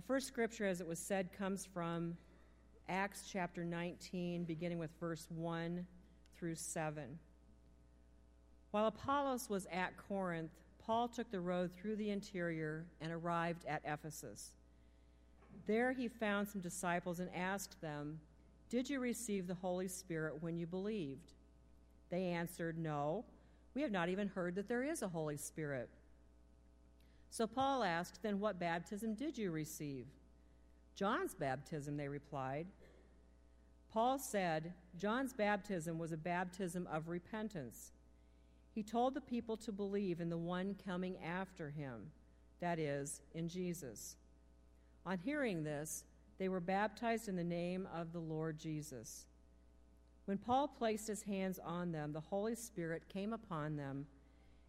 Our first scripture, as it was said, comes from Acts chapter 19, beginning with verse 1 through 7. While Apollos was at Corinth, Paul took the road through the interior and arrived at Ephesus. There he found some disciples and asked them, Did you receive the Holy Spirit when you believed? They answered, No, we have not even heard that there is a Holy Spirit. So Paul asked, Then what baptism did you receive? John's baptism, they replied. Paul said, John's baptism was a baptism of repentance. He told the people to believe in the one coming after him, that is, in Jesus. On hearing this, they were baptized in the name of the Lord Jesus. When Paul placed his hands on them, the Holy Spirit came upon them,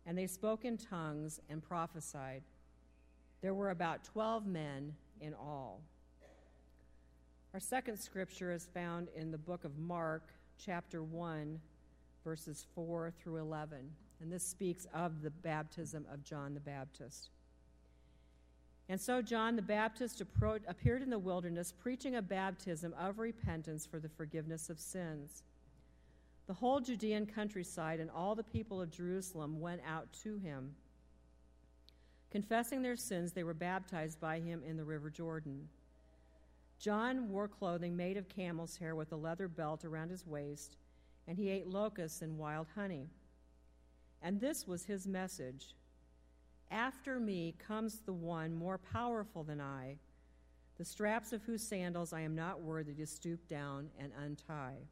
and they spoke in tongues and prophesied. There were about 12 men in all. Our second scripture is found in the book of Mark, chapter 1, verses 4 through 11. And this speaks of the baptism of John the Baptist. And so John the Baptist appeared in the wilderness, preaching a baptism of repentance for the forgiveness of sins. The whole Judean countryside and all the people of Jerusalem went out to him. Confessing their sins, they were baptized by him in the river Jordan. John wore clothing made of camel's hair with a leather belt around his waist, and he ate locusts and wild honey. And this was his message After me comes the one more powerful than I, the straps of whose sandals I am not worthy to stoop down and untie.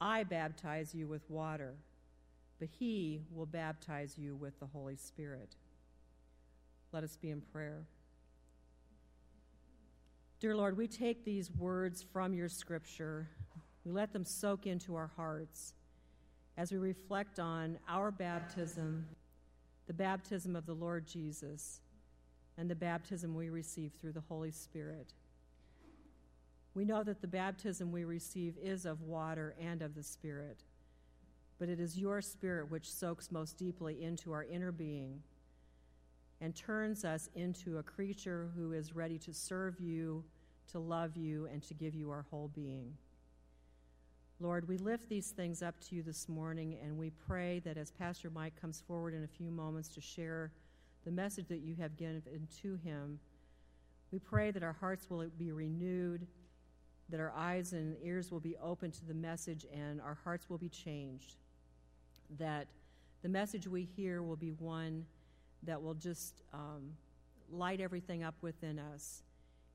I baptize you with water, but he will baptize you with the Holy Spirit. Let us be in prayer. Dear Lord, we take these words from your scripture, we let them soak into our hearts as we reflect on our baptism, the baptism of the Lord Jesus, and the baptism we receive through the Holy Spirit. We know that the baptism we receive is of water and of the Spirit, but it is your Spirit which soaks most deeply into our inner being and turns us into a creature who is ready to serve you, to love you, and to give you our whole being. Lord, we lift these things up to you this morning, and we pray that as Pastor Mike comes forward in a few moments to share the message that you have given to him, we pray that our hearts will be renewed, that our eyes and ears will be open to the message, and our hearts will be changed. That the message we hear will be one that will just um, light everything up within us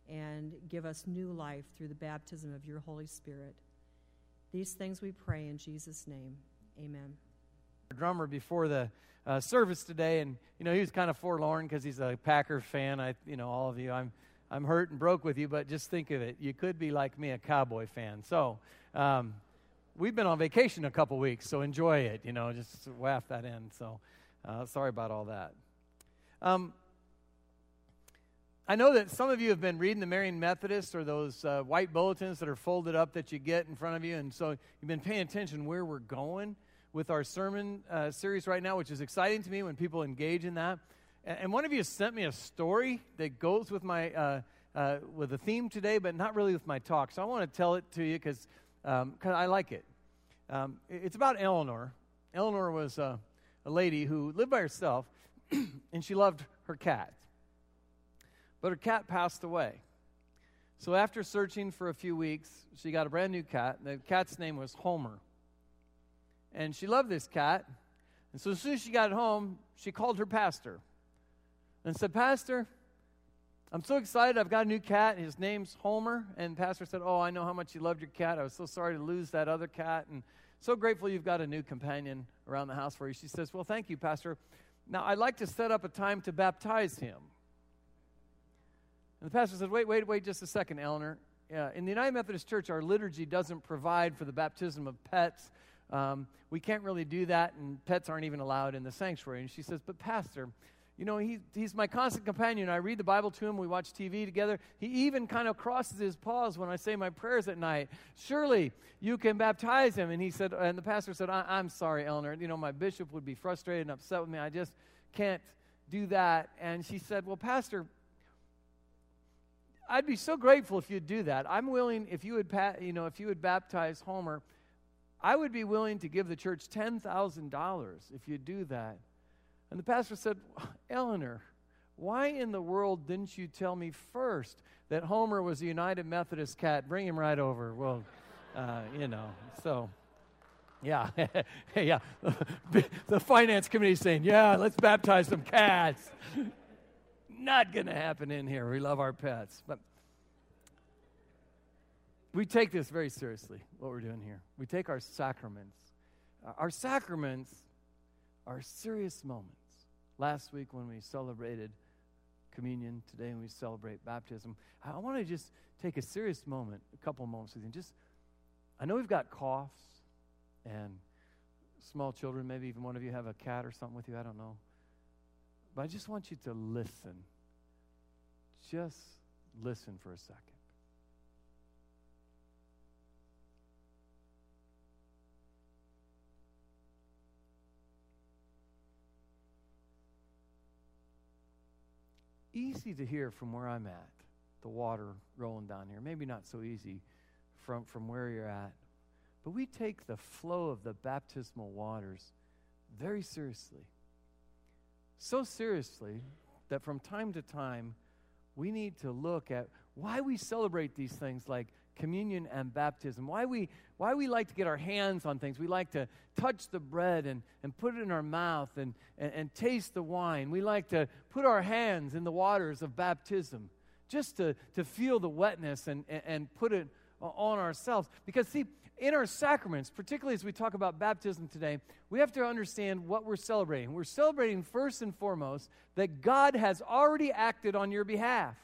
and give us new life through the baptism of your Holy Spirit. These things we pray in Jesus' name. Amen. Drummer before the uh, service today, and you know he was kind of forlorn because he's a Packer fan. I, you know, all of you, I'm, I'm hurt and broke with you, but just think of it. You could be like me, a Cowboy fan. So, um, we've been on vacation a couple weeks, so enjoy it. You know, just waft that in. So, uh, sorry about all that. Um, I know that some of you have been reading the Marion Methodist or those uh, white bulletins that are folded up that you get in front of you, and so you've been paying attention where we're going with our sermon uh, series right now, which is exciting to me when people engage in that. And, one of you sent me a story that goes with my uh, uh with the theme today, but not really with my talk. So I want to tell it to you because um, I like it. Um, it's about Eleanor. Eleanor was a lady who lived by herself and she loved her cat. But her cat passed away. So after searching for a few weeks, she got a brand new cat. The cat's name was Homer. And she loved this cat. And so as soon as she got home, she called her pastor and said, Pastor, I'm so excited. I've got a new cat. His name's Homer. And pastor said, Oh, I know how much you loved your cat. I was so sorry to lose that other cat. And so grateful you've got a new companion around the house for you. She says, Well, thank you, Pastor. Now, I'd like to set up a time to baptize him. And the pastor said, Wait, wait, wait just a second, Eleanor. Uh, in the United Methodist Church, our liturgy doesn't provide for the baptism of pets. Um, we can't really do that, and pets aren't even allowed in the sanctuary. And she says, But, Pastor, you know, he, he's my constant companion. I read the Bible to him. We watch TV together. He even kind of crosses his paws when I say my prayers at night. Surely you can baptize him. And he said, and the pastor said, I, am sorry, Eleanor. You know, my bishop would be frustrated and upset with me. I just can't do that. And she said, Well, Pastor, I'd be so grateful if you'd do that. I'm willing, if you would, you know, if you would baptize Homer, I would be willing to give the church $10,000 if you'd do that. And the pastor said, Eleanor, why in the world didn't you tell me first that Homer was a United Methodist cat? Bring him right over. Well, uh, you know, so. Yeah, yeah. the finance committee saying, yeah, let's baptize some cats. Not going to happen in here. We love our pets. But we take this very seriously, what we're doing here. We take our sacraments. Our sacraments are serious moments. Last week when we celebrated communion, today when we celebrate baptism, I want to just take a serious moment, a couple moments with you. Just, I know we've got coughs and small children, maybe even one of you have a cat or something with you, I don't know. But I just want you to listen. Just listen for a second. Easy to hear from where I'm at, the water rolling down here. Maybe not so easy from, from where you're at. But we take the flow of the baptismal waters very seriously. So seriously that from time to time, we need to look at why we celebrate these things like communion and baptism, why we, why we like to get our hands on things. We like to touch the bread and, and put it in our mouth and, and, and taste the wine. We like to put our hands in the waters of baptism just to, to feel the wetness and, and, and put it on ourselves. Because, see, in our sacraments, particularly as we talk about baptism today, we have to understand what we're celebrating. We're celebrating first and foremost that God has already acted on your behalf.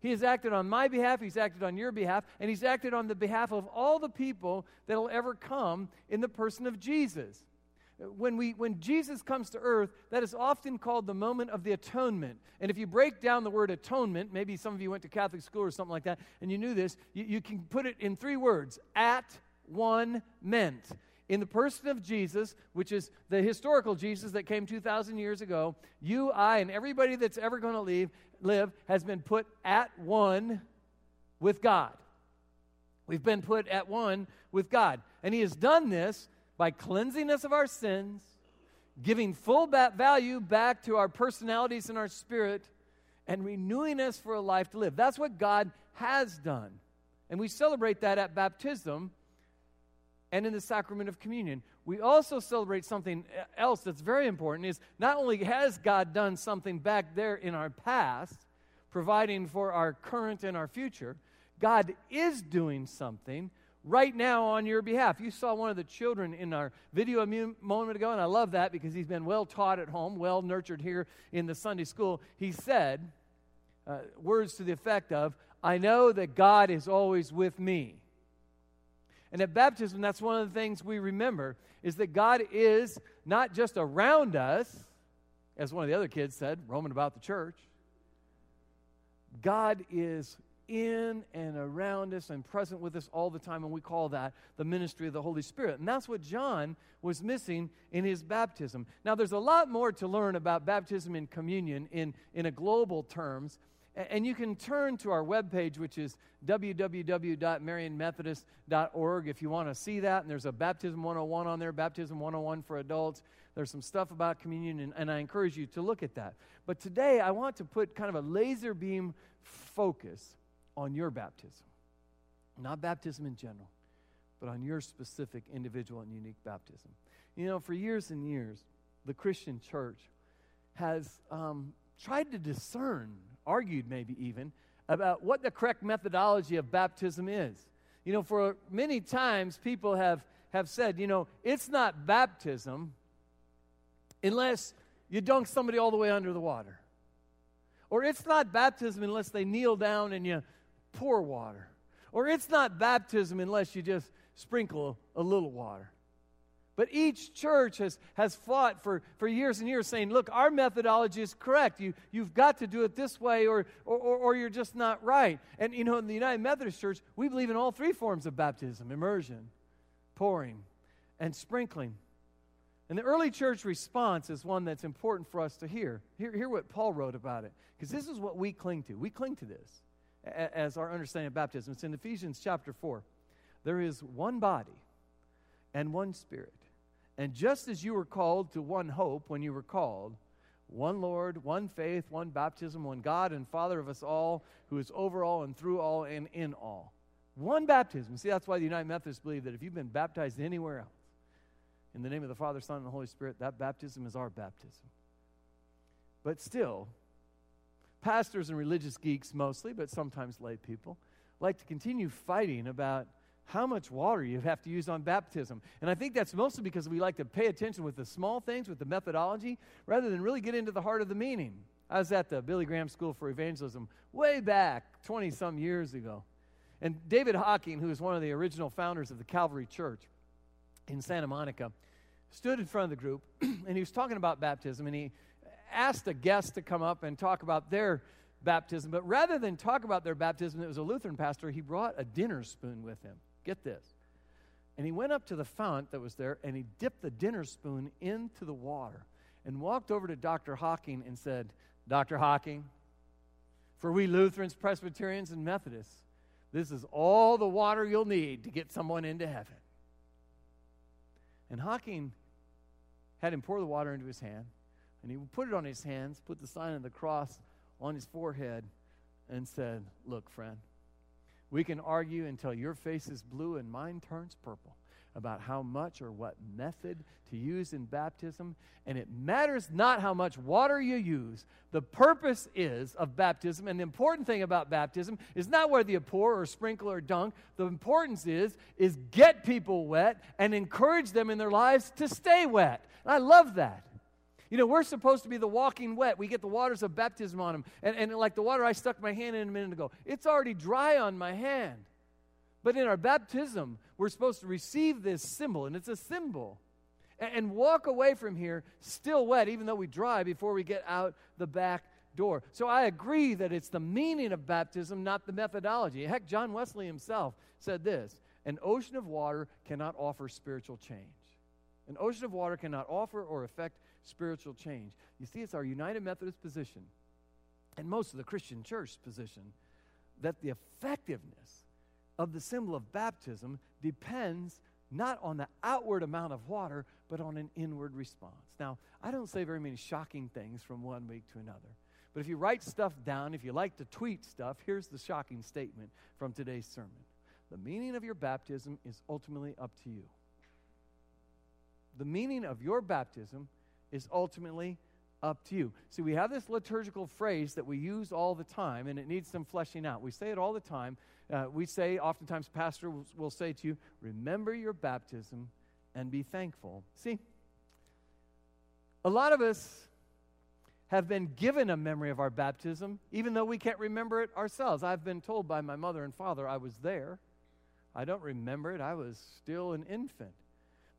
He has acted on my behalf, He's acted on your behalf, and He's acted on the behalf of all the people that will ever come in the person of Jesus. When, we, when Jesus comes to earth, that is often called the moment of the atonement. And if you break down the word atonement, maybe some of you went to Catholic school or something like that, and you knew this, you, you can put it in three words at one meant. In the person of Jesus, which is the historical Jesus that came 2,000 years ago, you, I, and everybody that's ever going to leave, live has been put at one with God. We've been put at one with God. And He has done this by cleansing us of our sins, giving full value back to our personalities and our spirit, and renewing us for a life to live. That's what God has done. And we celebrate that at baptism and in the sacrament of communion. We also celebrate something else that's very important is not only has God done something back there in our past, providing for our current and our future, God is doing something right now on your behalf. You saw one of the children in our video a moment ago, and I love that because he's been well taught at home, well nurtured here in the Sunday school. He said uh, words to the effect of, I know that God is always with me. And at baptism, that's one of the things we remember is that God is not just around us, as one of the other kids said, roaming about the church. God is in and around us and present with us all the time, and we call that the ministry of the Holy Spirit. And that's what John was missing in his baptism. Now, there's a lot more to learn about baptism and communion in, in a global terms, and you can turn to our webpage, which is www.marionmethodist.org if you want to see that. And there's a Baptism 101 on there, Baptism 101 for adults. There's some stuff about communion, and, and I encourage you to look at that. But today, I want to put kind of a laser beam focus on your baptism. Not baptism in general, but on your specific individual and unique baptism. You know, for years and years, the Christian church has um, tried to discern argued maybe even, about what the correct methodology of baptism is. You know, for many times people have, have said, you know, it's not baptism unless you dunk somebody all the way under the water. Or it's not baptism unless they kneel down and you pour water. Or it's not baptism unless you just sprinkle a little water. But each church has, has fought for, for years and years saying, look, our methodology is correct. You, you've got to do it this way or, or, or, you're just not right. And, you know, in the United Methodist Church, we believe in all three forms of baptism immersion, pouring, and sprinkling. And the early church response is one that's important for us to hear. Hear, hear what Paul wrote about it, because this is what we cling to. We cling to this. as our understanding of baptism. It's in Ephesians chapter 4. There is one body and one spirit. And just as you were called to one hope when you were called, one Lord, one faith, one baptism, one God and Father of us all, who is over all and through all and in all. One baptism. See, that's why the United Methodists believe that if you've been baptized anywhere else, in the name of the Father, Son, and the Holy Spirit, that baptism is our baptism. But still, pastors and religious geeks mostly, but sometimes lay people, like to continue fighting about how much water you have to use on baptism. And I think that's mostly because we like to pay attention with the small things, with the methodology, rather than really get into the heart of the meaning. I was at the Billy Graham School for Evangelism way back 20 some years ago. And David Hocking, who is one of the original founders of the Calvary Church in Santa Monica, stood in front of the group and he was talking about baptism and he asked a guest to come up and talk about their baptism. But rather than talk about their baptism, it was a Lutheran pastor, he brought a dinner spoon with him. Get this. And he went up to the fount that was there and he dipped the dinner spoon into the water and walked over to Dr. Hocking and said, Dr. Hocking, for we Lutherans, Presbyterians, and Methodists, this is all the water you'll need to get someone into heaven. And Hocking had him pour the water into his hand, and he put it on his hands, put the sign of the cross on his forehead, and said, Look, friend, we can argue until your face is blue and mine turns purple about how much or what method to use in baptism, and it matters not how much water you use. The purpose is of baptism, and the important thing about baptism is not whether you pour or sprinkle or dunk. The importance is is get people wet and encourage them in their lives to stay wet. And I love that. You know, we're supposed to be the walking wet. We get the waters of baptism on them. And, and like the water I stuck my hand in a minute ago, it's already dry on my hand. But in our baptism, we're supposed to receive this symbol, and it's a symbol. And, and walk away from here still wet, even though we dry before we get out the back door. So I agree that it's the meaning of baptism, not the methodology. Heck, John Wesley himself said this an ocean of water cannot offer spiritual change. An ocean of water cannot offer or affect spiritual change. You see, it's our United Methodist position and most of the Christian church position that the effectiveness of the symbol of baptism depends not on the outward amount of water, but on an inward response. Now, I don't say very many shocking things from one week to another. But if you write stuff down, if you like to tweet stuff, here's the shocking statement from today's sermon The meaning of your baptism is ultimately up to you. The meaning of your baptism is ultimately up to you. See, we have this liturgical phrase that we use all the time, and it needs some fleshing out. We say it all the time. Uh, we say, oftentimes, Pastor will, will say to you, Remember your baptism and be thankful. See, a lot of us have been given a memory of our baptism, even though we can't remember it ourselves. I've been told by my mother and father I was there. I don't remember it, I was still an infant.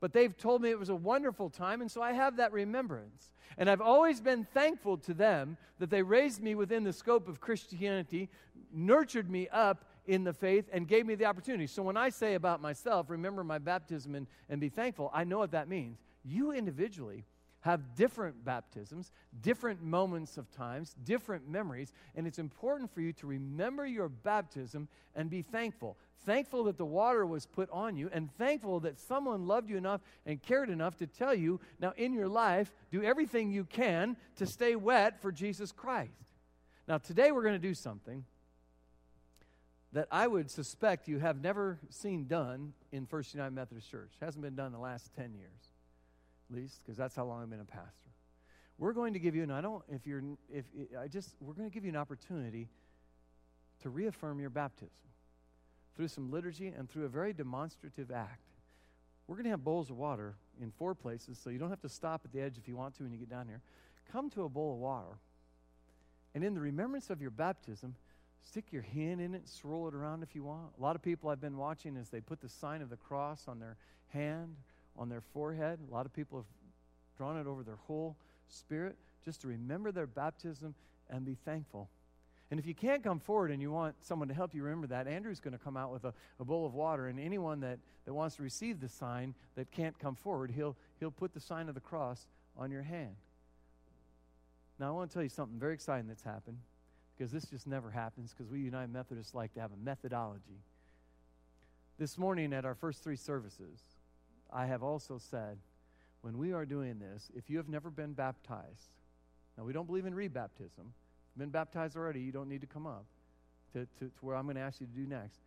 But they've told me it was a wonderful time, and so I have that remembrance. And I've always been thankful to them that they raised me within the scope of Christianity, nurtured me up in the faith, and gave me the opportunity. So when I say about myself, remember my baptism and, and be thankful, I know what that means. You individually have different baptisms, different moments of times, different memories, and it's important for you to remember your baptism and be thankful. Thankful that the water was put on you, and thankful that someone loved you enough and cared enough to tell you, now in your life, do everything you can to stay wet for Jesus Christ. Now, today we're going to do something that I would suspect you have never seen done in First United Methodist Church. It hasn't been done in the last 10 years least, because that's how long I've been a pastor. We're going to give you, and I don't, if you're, if I just, we're going to give you an opportunity to reaffirm your baptism through some liturgy and through a very demonstrative act. We're going to have bowls of water in four places, so you don't have to stop at the edge if you want to when you get down here. Come to a bowl of water, and in the remembrance of your baptism, stick your hand in it, swirl it around if you want. A lot of people I've been watching as they put the sign of the cross on their hand on their forehead. A lot of people have drawn it over their whole spirit just to remember their baptism and be thankful. And if you can't come forward and you want someone to help you remember that, Andrew's going to come out with a, a bowl of water. And anyone that, that wants to receive the sign that can't come forward, he'll, he'll put the sign of the cross on your hand. Now, I want to tell you something very exciting that's happened because this just never happens because we United Methodists like to have a methodology. This morning at our first three services, I have also said, when we are doing this, if you have never been baptized, now we don't believe in rebaptism. If you've been baptized already, you don't need to come up to, to, to where I'm going to ask you to do next.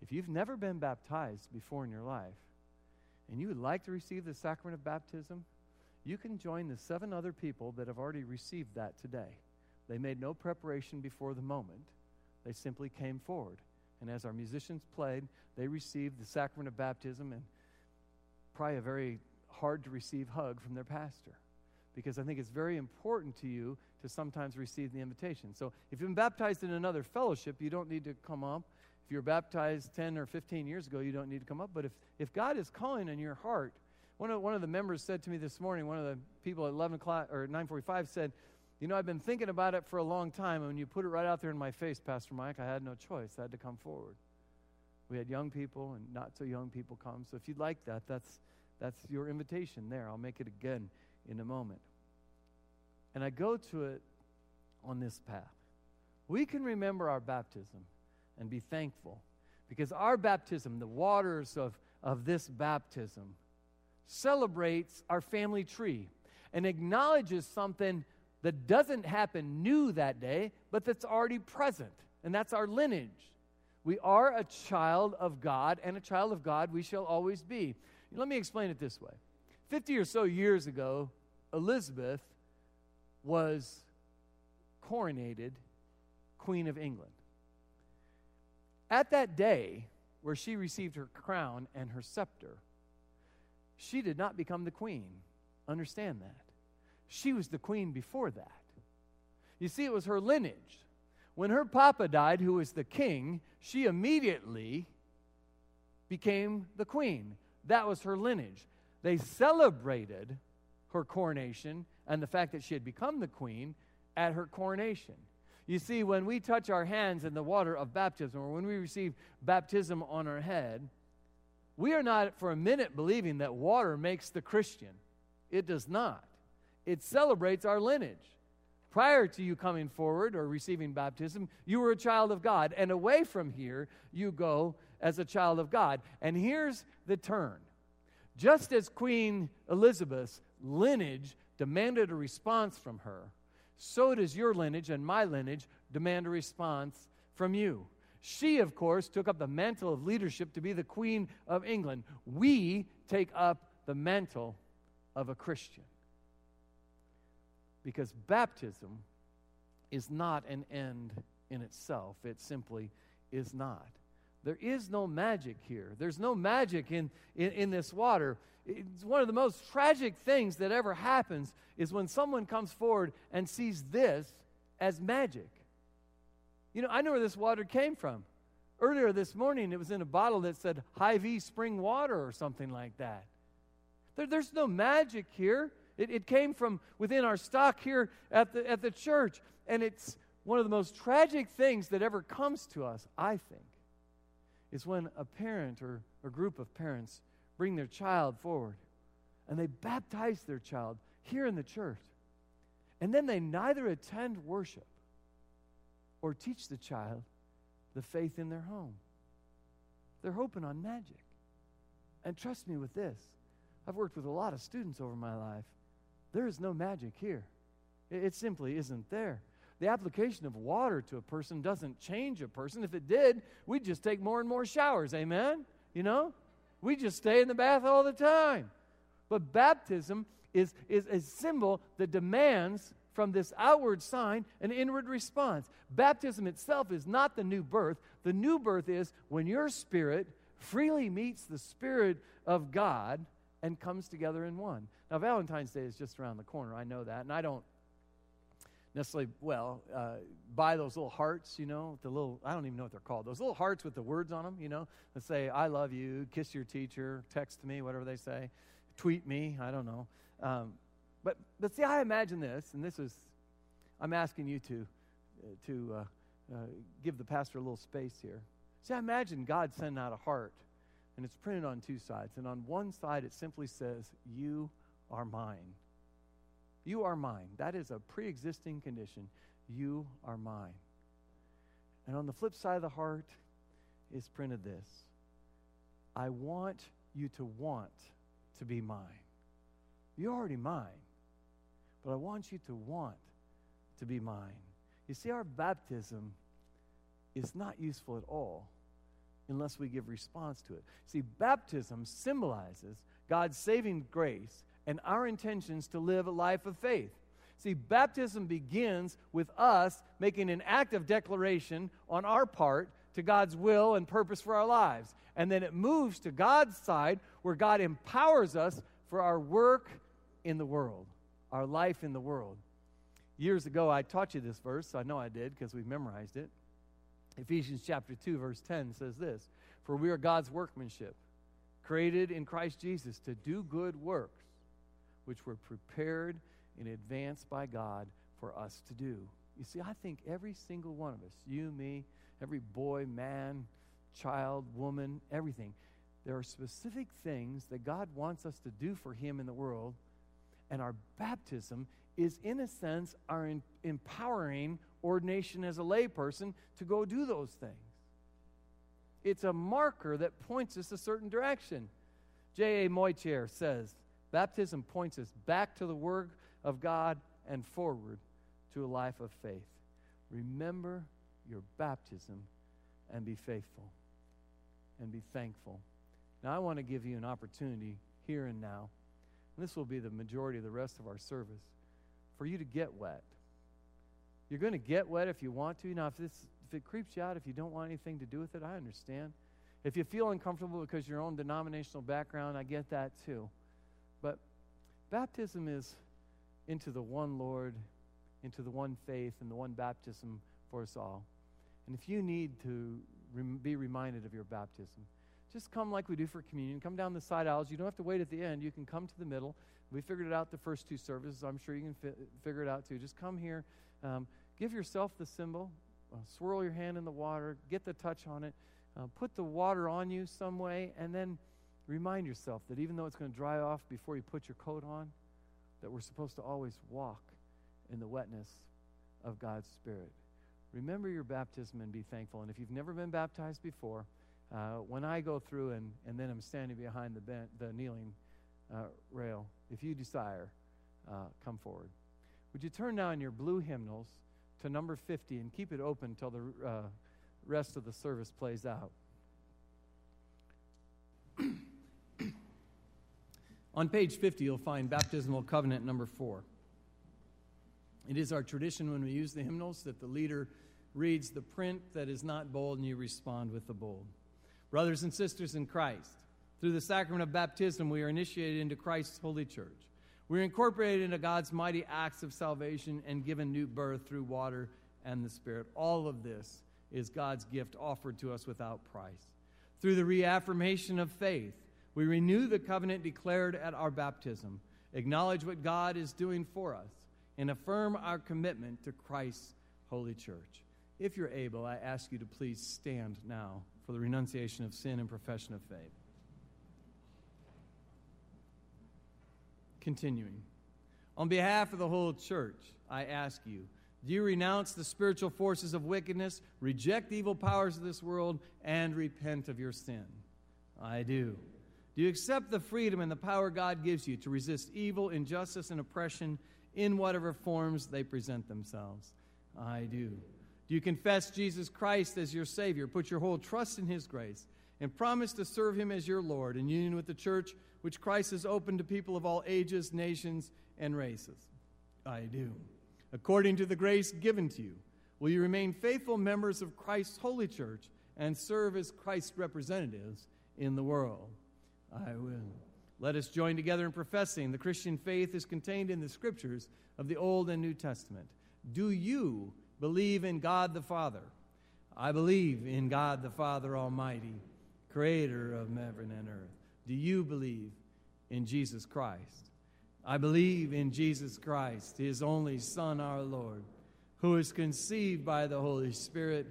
If you've never been baptized before in your life, and you would like to receive the sacrament of baptism, you can join the seven other people that have already received that today. They made no preparation before the moment, they simply came forward. And as our musicians played, they received the sacrament of baptism and probably a very hard to receive hug from their pastor. Because I think it's very important to you to sometimes receive the invitation. So if you've been baptized in another fellowship, you don't need to come up. If you're baptized 10 or 15 years ago, you don't need to come up. But if, if God is calling in your heart, one of, one of the members said to me this morning, one of the people at 11 o'clock or 945 said, you know, I've been thinking about it for a long time, and when you put it right out there in my face, Pastor Mike, I had no choice. I had to come forward. We had young people and not so young people come. So if you'd like that, that's, that's your invitation there. I'll make it again in a moment. And I go to it on this path. We can remember our baptism and be thankful because our baptism, the waters of, of this baptism, celebrates our family tree and acknowledges something that doesn't happen new that day, but that's already present, and that's our lineage. We are a child of God, and a child of God we shall always be. Let me explain it this way 50 or so years ago, Elizabeth was coronated Queen of England. At that day, where she received her crown and her scepter, she did not become the queen. Understand that. She was the queen before that. You see, it was her lineage. When her papa died, who was the king, she immediately became the queen. That was her lineage. They celebrated her coronation and the fact that she had become the queen at her coronation. You see, when we touch our hands in the water of baptism, or when we receive baptism on our head, we are not for a minute believing that water makes the Christian. It does not. It celebrates our lineage. Prior to you coming forward or receiving baptism, you were a child of God. And away from here, you go as a child of God. And here's the turn just as Queen Elizabeth's lineage demanded a response from her, so does your lineage and my lineage demand a response from you. She, of course, took up the mantle of leadership to be the Queen of England. We take up the mantle of a Christian. Because baptism is not an end in itself, it simply is not. There is no magic here. There's no magic in, in, in, this water. It's one of the most tragic things that ever happens is when someone comes forward and sees this as magic. You know, I know where this water came from. Earlier this morning, it was in a bottle that said Hy-Vee spring water or something like that. There, there's no magic here. It, it came from within our stock here at the, at the church. And it's one of the most tragic things that ever comes to us, I think, is when a parent or a group of parents bring their child forward and they baptize their child here in the church. And then they neither attend worship or teach the child the faith in their home. They're hoping on magic. And trust me with this I've worked with a lot of students over my life. There is no magic here, it simply isn't there. The application of water to a person doesn't change a person. If it did, we'd just take more and more showers. Amen? You know? We just stay in the bath all the time. But baptism is, is a symbol that demands from this outward sign an inward response. Baptism itself is not the new birth. The new birth is when your spirit freely meets the Spirit of God and comes together in one. Now, Valentine's Day is just around the corner. I know that. And I don't necessarily, well, uh, buy those little hearts, you know, the little, I don't even know what they're called, those little hearts with the words on them, you know, that say, I love you, kiss your teacher, text me, whatever they say, tweet me, I don't know. Um, but, but see, I imagine this, and this is, I'm asking you to, uh, to uh, uh, give the pastor a little space here. See, I imagine God sending out a heart, and it's printed on two sides. And on one side, it simply says, You are mine. You are mine. That is a pre existing condition. You are mine. And on the flip side of the heart is printed this I want you to want to be mine. You're already mine, but I want you to want to be mine. You see, our baptism is not useful at all unless we give response to it. See, baptism symbolizes God's saving grace and our intentions to live a life of faith. See, baptism begins with us making an active declaration on our part to God's will and purpose for our lives. And then it moves to God's side where God empowers us for our work in the world, our life in the world. Years ago, I taught you this verse. I know I did because we memorized it. Ephesians chapter 2, verse 10 says this For we are God's workmanship, created in Christ Jesus to do good works, which were prepared in advance by God for us to do. You see, I think every single one of us, you, me, every boy, man, child, woman, everything, there are specific things that God wants us to do for Him in the world, and our baptism is, in a sense, our empowering ordination as a layperson to go do those things. It's a marker that points us a certain direction. J.A. Motyer says, Baptism points us back to the Word of God and forward to a life of faith. Remember your baptism and be faithful and be thankful. Now, I want to give you an opportunity here and now, and this will be the majority of the rest of our service, for you to get wet. You're going to get wet if you want to. Now, if, this, if it creeps you out, if you don't want anything to do with it, I understand. If you feel uncomfortable because your own denominational background, I get that too. But baptism is into the one Lord, into the one faith, and the one baptism for us all. And if you need to be reminded of your baptism, just come like we do for communion. Come down the side aisles. You don't have to wait at the end. You can come to the middle. We figured it out the first two services. I'm sure you can fi- figure it out too. Just come here. Um, Give yourself the symbol, uh, swirl your hand in the water, get the touch on it, uh, put the water on you some way, and then remind yourself that even though it's going to dry off before you put your coat on, that we're supposed to always walk in the wetness of God's Spirit. Remember your baptism and be thankful. And if you've never been baptized before, uh, when I go through and, and then I'm standing behind the, ben- the kneeling uh, rail, if you desire, uh, come forward. Would you turn now in your blue hymnals to number 50 and keep it open until the uh, rest of the service plays out. On page 50, you'll find baptismal covenant number four. It is our tradition when we use the hymnals that the leader reads the print that is not bold and you respond with the bold. Brothers and sisters in Christ, through the sacrament of baptism, we are initiated into Christ's holy church. We're incorporated into God's mighty acts of salvation and given new birth through water and the Spirit. All of this is God's gift offered to us without price. Through the reaffirmation of faith, we renew the covenant declared at our baptism, acknowledge what God is doing for us, and affirm our commitment to Christ's holy church. If you're able, I ask you to please stand now for the renunciation of sin and profession of faith. Continuing. On behalf of the whole church, I ask you do you renounce the spiritual forces of wickedness, reject the evil powers of this world, and repent of your sin? I do. Do you accept the freedom and the power God gives you to resist evil, injustice, and oppression in whatever forms they present themselves? I do. Do you confess Jesus Christ as your Savior, put your whole trust in His grace, and promise to serve Him as your Lord in union with the church which Christ has opened to people of all ages, nations, and races? I do. According to the grace given to you, will you remain faithful members of Christ's holy church and serve as Christ's representatives in the world? I will. Let us join together in professing the Christian faith is contained in the scriptures of the Old and New Testament. Do you believe in God the Father? I believe in God the Father Almighty, creator of heaven and earth. Do you believe in Jesus Christ? I believe in Jesus Christ, his only Son, our Lord, who was conceived by the Holy Spirit,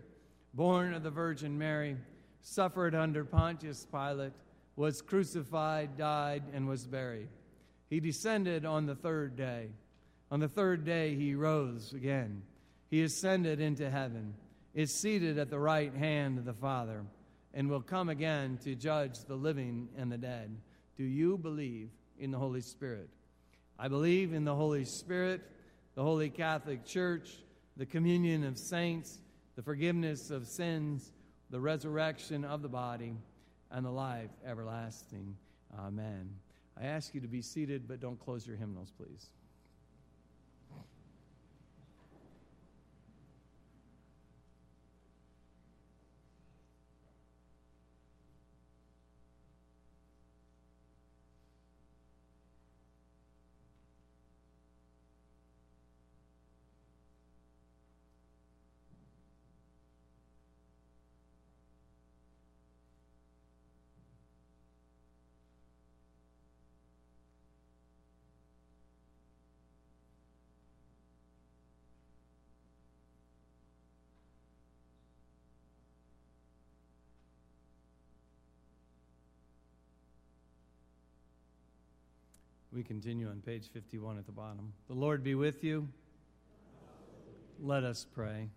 born of the Virgin Mary, suffered under Pontius Pilate, was crucified, died, and was buried. He descended on the third day. On the third day, he rose again. He ascended into heaven is seated at the right hand of the Father and will come again to judge the living and the dead. Do you believe in the Holy Spirit? I believe in the Holy Spirit, the Holy Catholic Church, the communion of saints, the forgiveness of sins, the resurrection of the body, and the life everlasting. Amen. I ask you to be seated, but don't close your hymnals, please. We continue on page 51 at the bottom. The Lord be with you. Let us pray.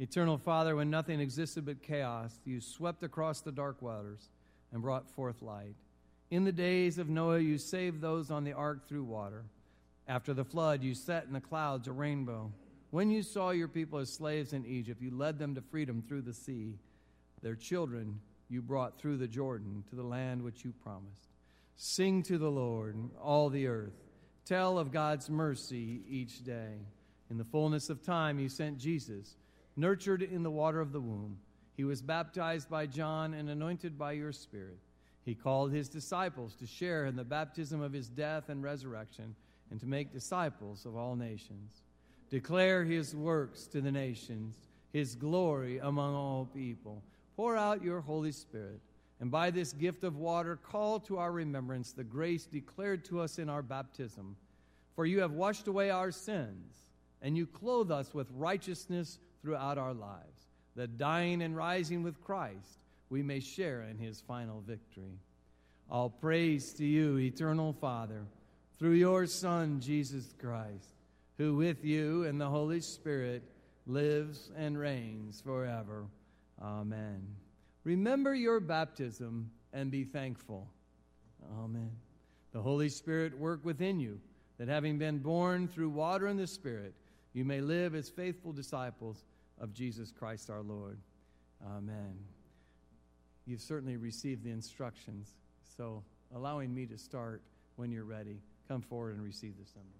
Eternal Father, when nothing existed but chaos, you swept across the dark waters and brought forth light. In the days of Noah, you saved those on the ark through water. After the flood, you set in the clouds a rainbow. When you saw your people as slaves in Egypt, you led them to freedom through the sea. Their children you brought through the Jordan to the land which you promised. Sing to the Lord, all the earth. Tell of God's mercy each day. In the fullness of time, he sent Jesus, nurtured in the water of the womb. He was baptized by John and anointed by your Spirit. He called his disciples to share in the baptism of his death and resurrection and to make disciples of all nations. Declare his works to the nations, his glory among all people. Pour out your Holy Spirit and by this gift of water, call to our remembrance the grace declared to us in our baptism. For you have washed away our sins, and you clothe us with righteousness throughout our lives, that dying and rising with Christ, we may share in his final victory. All praise to you, eternal Father, through your Son, Jesus Christ, who with you and the Holy Spirit lives and reigns forever. Amen. Remember your baptism and be thankful. Amen. The Holy Spirit work within you, that having been born through water and the Spirit, you may live as faithful disciples of Jesus Christ our Lord. Amen. You've certainly received the instructions, so allowing me to start when you're ready, come forward and receive this number.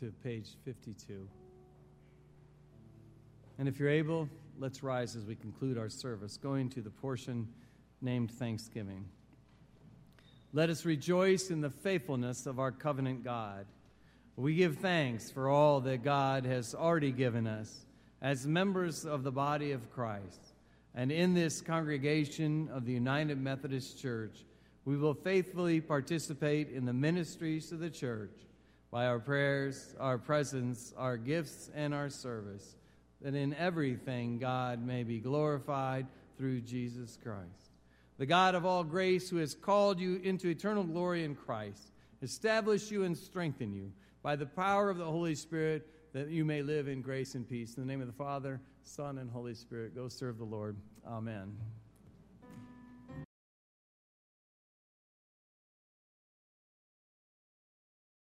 To page 52. And if you're able, let's rise as we conclude our service, going to the portion named Thanksgiving. Let us rejoice in the faithfulness of our covenant God. We give thanks for all that God has already given us as members of the body of Christ. And in this congregation of the United Methodist Church, we will faithfully participate in the ministries of the church by our prayers, our presence, our gifts, and our service, that in everything God may be glorified through Jesus Christ. The God of all grace, who has called you into eternal glory in Christ, establish you and strengthen you by the power of the Holy Spirit, that you may live in grace and peace. In the name of the Father, Son, and Holy Spirit, go serve the Lord. Amen.